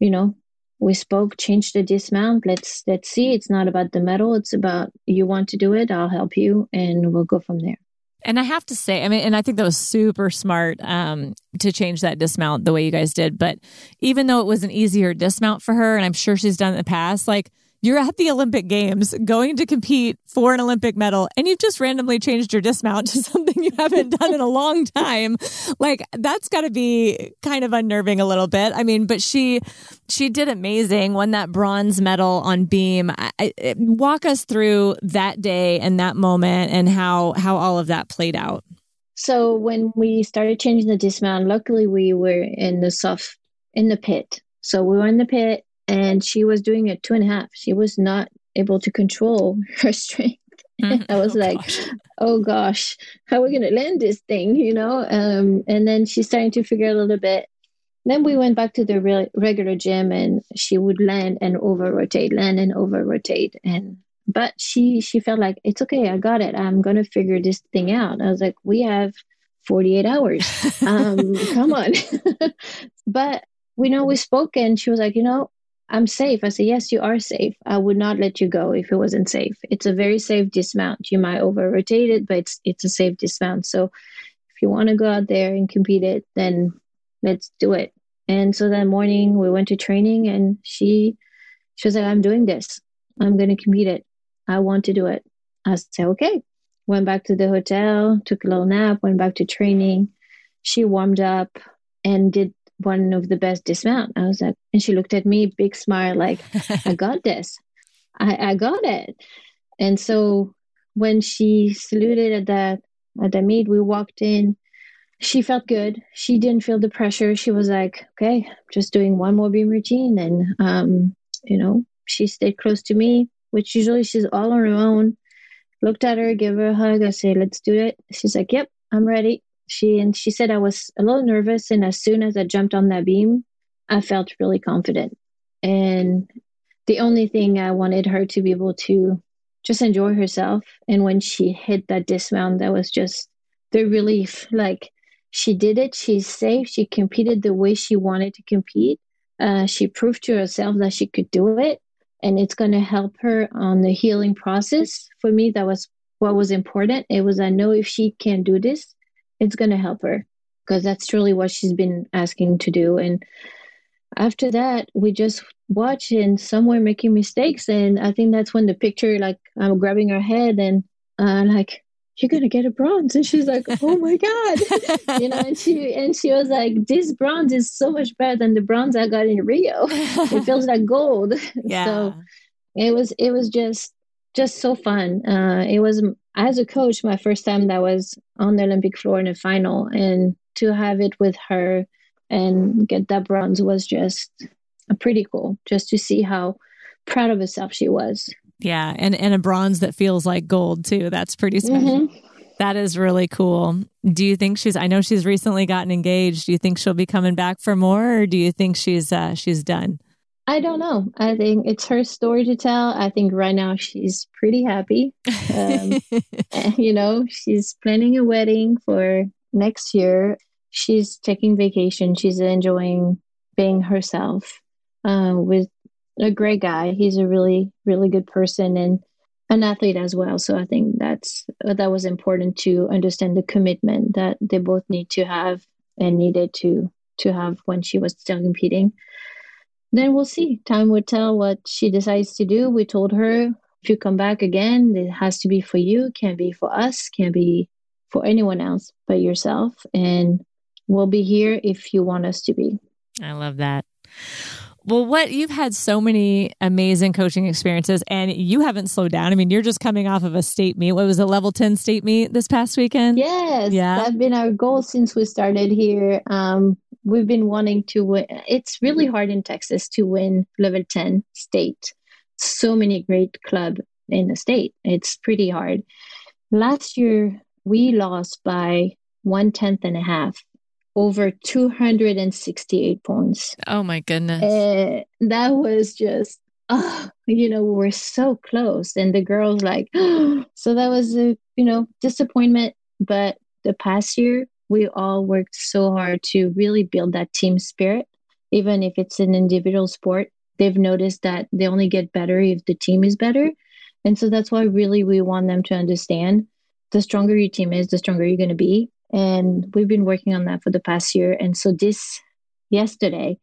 you know, we spoke, change the dismount. Let's let's see. It's not about the medal. It's about you want to do it. I'll help you, and we'll go from there. And I have to say, I mean, and I think that was super smart um, to change that dismount the way you guys did. But even though it was an easier dismount for her, and I'm sure she's done in the past, like you're at the Olympic Games going to compete for an Olympic medal and you've just randomly changed your dismount to something you haven't done in a long time. Like that's got to be kind of unnerving a little bit. I mean, but she she did amazing, won that bronze medal on beam. I, I, walk us through that day and that moment and how how all of that played out. So when we started changing the dismount, luckily we were in the soft in the pit. So we were in the pit and she was doing it two and a half. She was not able to control her strength. Mm-hmm. I was oh, like, gosh. oh gosh, how are we going to land this thing, you know? Um, and then she's starting to figure a little bit. Then we went back to the re- regular gym and she would land and over rotate, land and over rotate. And, but she, she felt like, it's okay, I got it. I'm going to figure this thing out. I was like, we have 48 hours. Um, come on. but we know we spoke and she was like, you know, I'm safe. I said, Yes, you are safe. I would not let you go if it wasn't safe. It's a very safe dismount. You might over rotate it, but it's it's a safe dismount. So if you want to go out there and compete it, then let's do it. And so that morning we went to training and she she was like, I'm doing this. I'm gonna compete it. I want to do it. I said, Okay. Went back to the hotel, took a little nap, went back to training. She warmed up and did one of the best dismount. I was like, and she looked at me, big smile, like, I got this. I, I got it. And so when she saluted at the at the meet, we walked in. She felt good. She didn't feel the pressure. She was like, okay, just doing one more beam routine. And um, you know, she stayed close to me, which usually she's all on her own. looked at her, gave her a hug. I say, let's do it. She's like, yep, I'm ready. She and she said I was a little nervous, and as soon as I jumped on that beam, I felt really confident. And the only thing I wanted her to be able to just enjoy herself. And when she hit that dismount, that was just the relief. Like she did it, she's safe, she competed the way she wanted to compete. Uh, she proved to herself that she could do it, and it's going to help her on the healing process. For me, that was what was important. It was I know if she can do this, it's going to help her because that's truly what she's been asking to do. And after that, we just watch and somewhere making mistakes. And I think that's when the picture, like, I'm grabbing her head and uh, like, you're gonna get a bronze and she's like oh my god you know and she and she was like this bronze is so much better than the bronze i got in rio it feels like gold yeah. so it was it was just just so fun uh it was as a coach my first time that was on the olympic floor in a final and to have it with her and get that bronze was just pretty cool just to see how proud of herself she was. Yeah and and a bronze that feels like gold too. That's pretty special. Mm-hmm. that is really cool. Do you think she's i know she's recently gotten engaged. Do you think she'll be coming back for more or do you think she's uh she's done I don't know. I think it's her story to tell. I think right now she's pretty happy. Um, you know, she's planning a wedding for next year she's taking vacation. She's enjoying being herself uh, with a great guy. He's a really, really good person and an athlete as well. So I think that's that was important to understand the commitment that they both need to have and needed to to have when she was still competing. Then we'll see. Time will tell what she decides to do. We told her if you come back again, it has to be for you, can't be for us, can't be for anyone else but yourself. And We'll be here if you want us to be. I love that. Well, what you've had so many amazing coaching experiences and you haven't slowed down. I mean, you're just coming off of a state meet. What was a level 10 state meet this past weekend? Yes. Yeah. That's been our goal since we started here. Um, we've been wanting to win. It's really hard in Texas to win level 10 state. So many great club in the state. It's pretty hard. Last year, we lost by one tenth and a half over 268 points. Oh my goodness. Uh, that was just, oh, you know, we were so close. And the girls, like, oh. so that was a, you know, disappointment. But the past year, we all worked so hard to really build that team spirit, even if it's an individual sport. They've noticed that they only get better if the team is better. And so that's why really we want them to understand the stronger your team is, the stronger you're going to be. And we've been working on that for the past year. And so this yesterday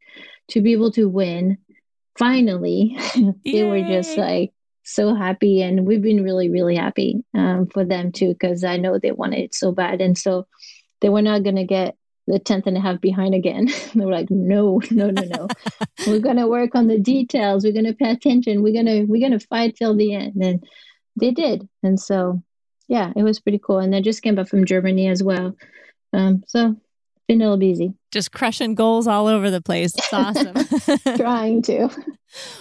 to be able to win finally they were just like so happy. And we've been really really happy um, for them too because i know they wanted it so bad. And so they were not going to get the 10th and a half behind again they were like no no no no we're going to work on the details we're going to pay attention we're going to we're going to fight till the end and they did and so yeah, it was pretty cool. And I just came back from Germany as well. Um, so been a little busy. Just crushing goals all over the place. It's awesome. Trying to.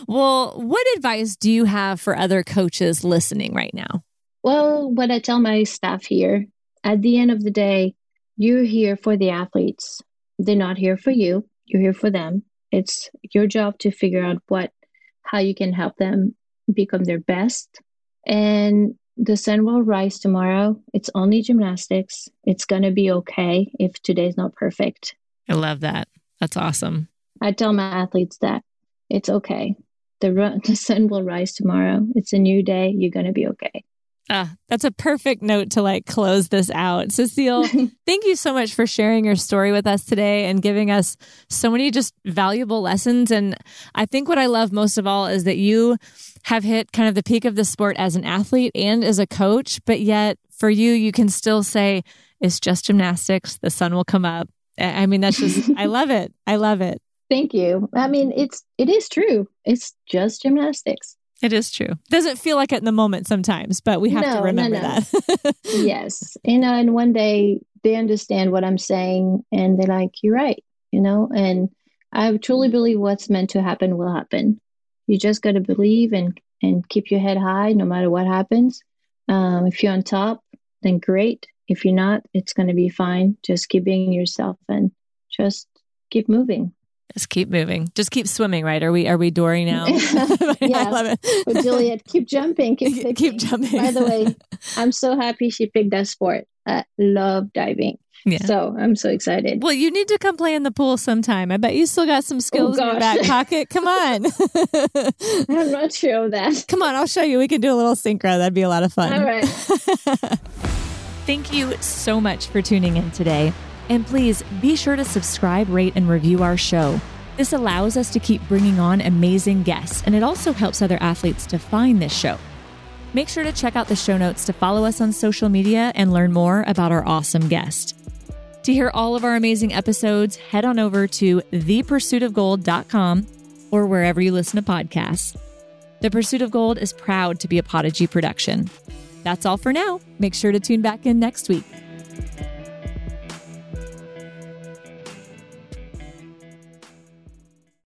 Well, what advice do you have for other coaches listening right now? Well, what I tell my staff here at the end of the day, you're here for the athletes. They're not here for you. You're here for them. It's your job to figure out what, how you can help them become their best. And the sun will rise tomorrow. It's only gymnastics. It's going to be okay if today's not perfect. I love that. That's awesome. I tell my athletes that it's okay. The, the sun will rise tomorrow. It's a new day. You're going to be okay. Ah, that's a perfect note to like close this out. Cecile, thank you so much for sharing your story with us today and giving us so many just valuable lessons. And I think what I love most of all is that you have hit kind of the peak of the sport as an athlete and as a coach, but yet for you, you can still say it's just gymnastics. The sun will come up. I mean, that's just, I love it. I love it. Thank you. I mean, it's, it is true. It's just gymnastics. It is true. Doesn't feel like it in the moment sometimes, but we have no, to remember no, no. that. yes. You know, and one day they understand what I'm saying and they're like, you're right, you know, and I truly believe what's meant to happen will happen. You just got to believe and, and keep your head high no matter what happens. Um, if you're on top, then great. If you're not, it's going to be fine. Just keep being yourself and just keep moving. Just keep moving. Just keep swimming, right? Are we are we Dory now? yeah. I love it. But Juliet, keep jumping. Keep, keep jumping. By the way, I'm so happy she picked that sport. I love diving. Yeah. So I'm so excited. Well, you need to come play in the pool sometime. I bet you still got some skills oh, in your oh, back pocket. Come on. I'm not sure of that. Come on, I'll show you. We can do a little synchro. That'd be a lot of fun. All right. Thank you so much for tuning in today. And please be sure to subscribe, rate, and review our show. This allows us to keep bringing on amazing guests, and it also helps other athletes to find this show. Make sure to check out the show notes to follow us on social media and learn more about our awesome guest. To hear all of our amazing episodes, head on over to thepursuitofgold.com or wherever you listen to podcasts. The Pursuit of Gold is proud to be a Podigy production. That's all for now. Make sure to tune back in next week.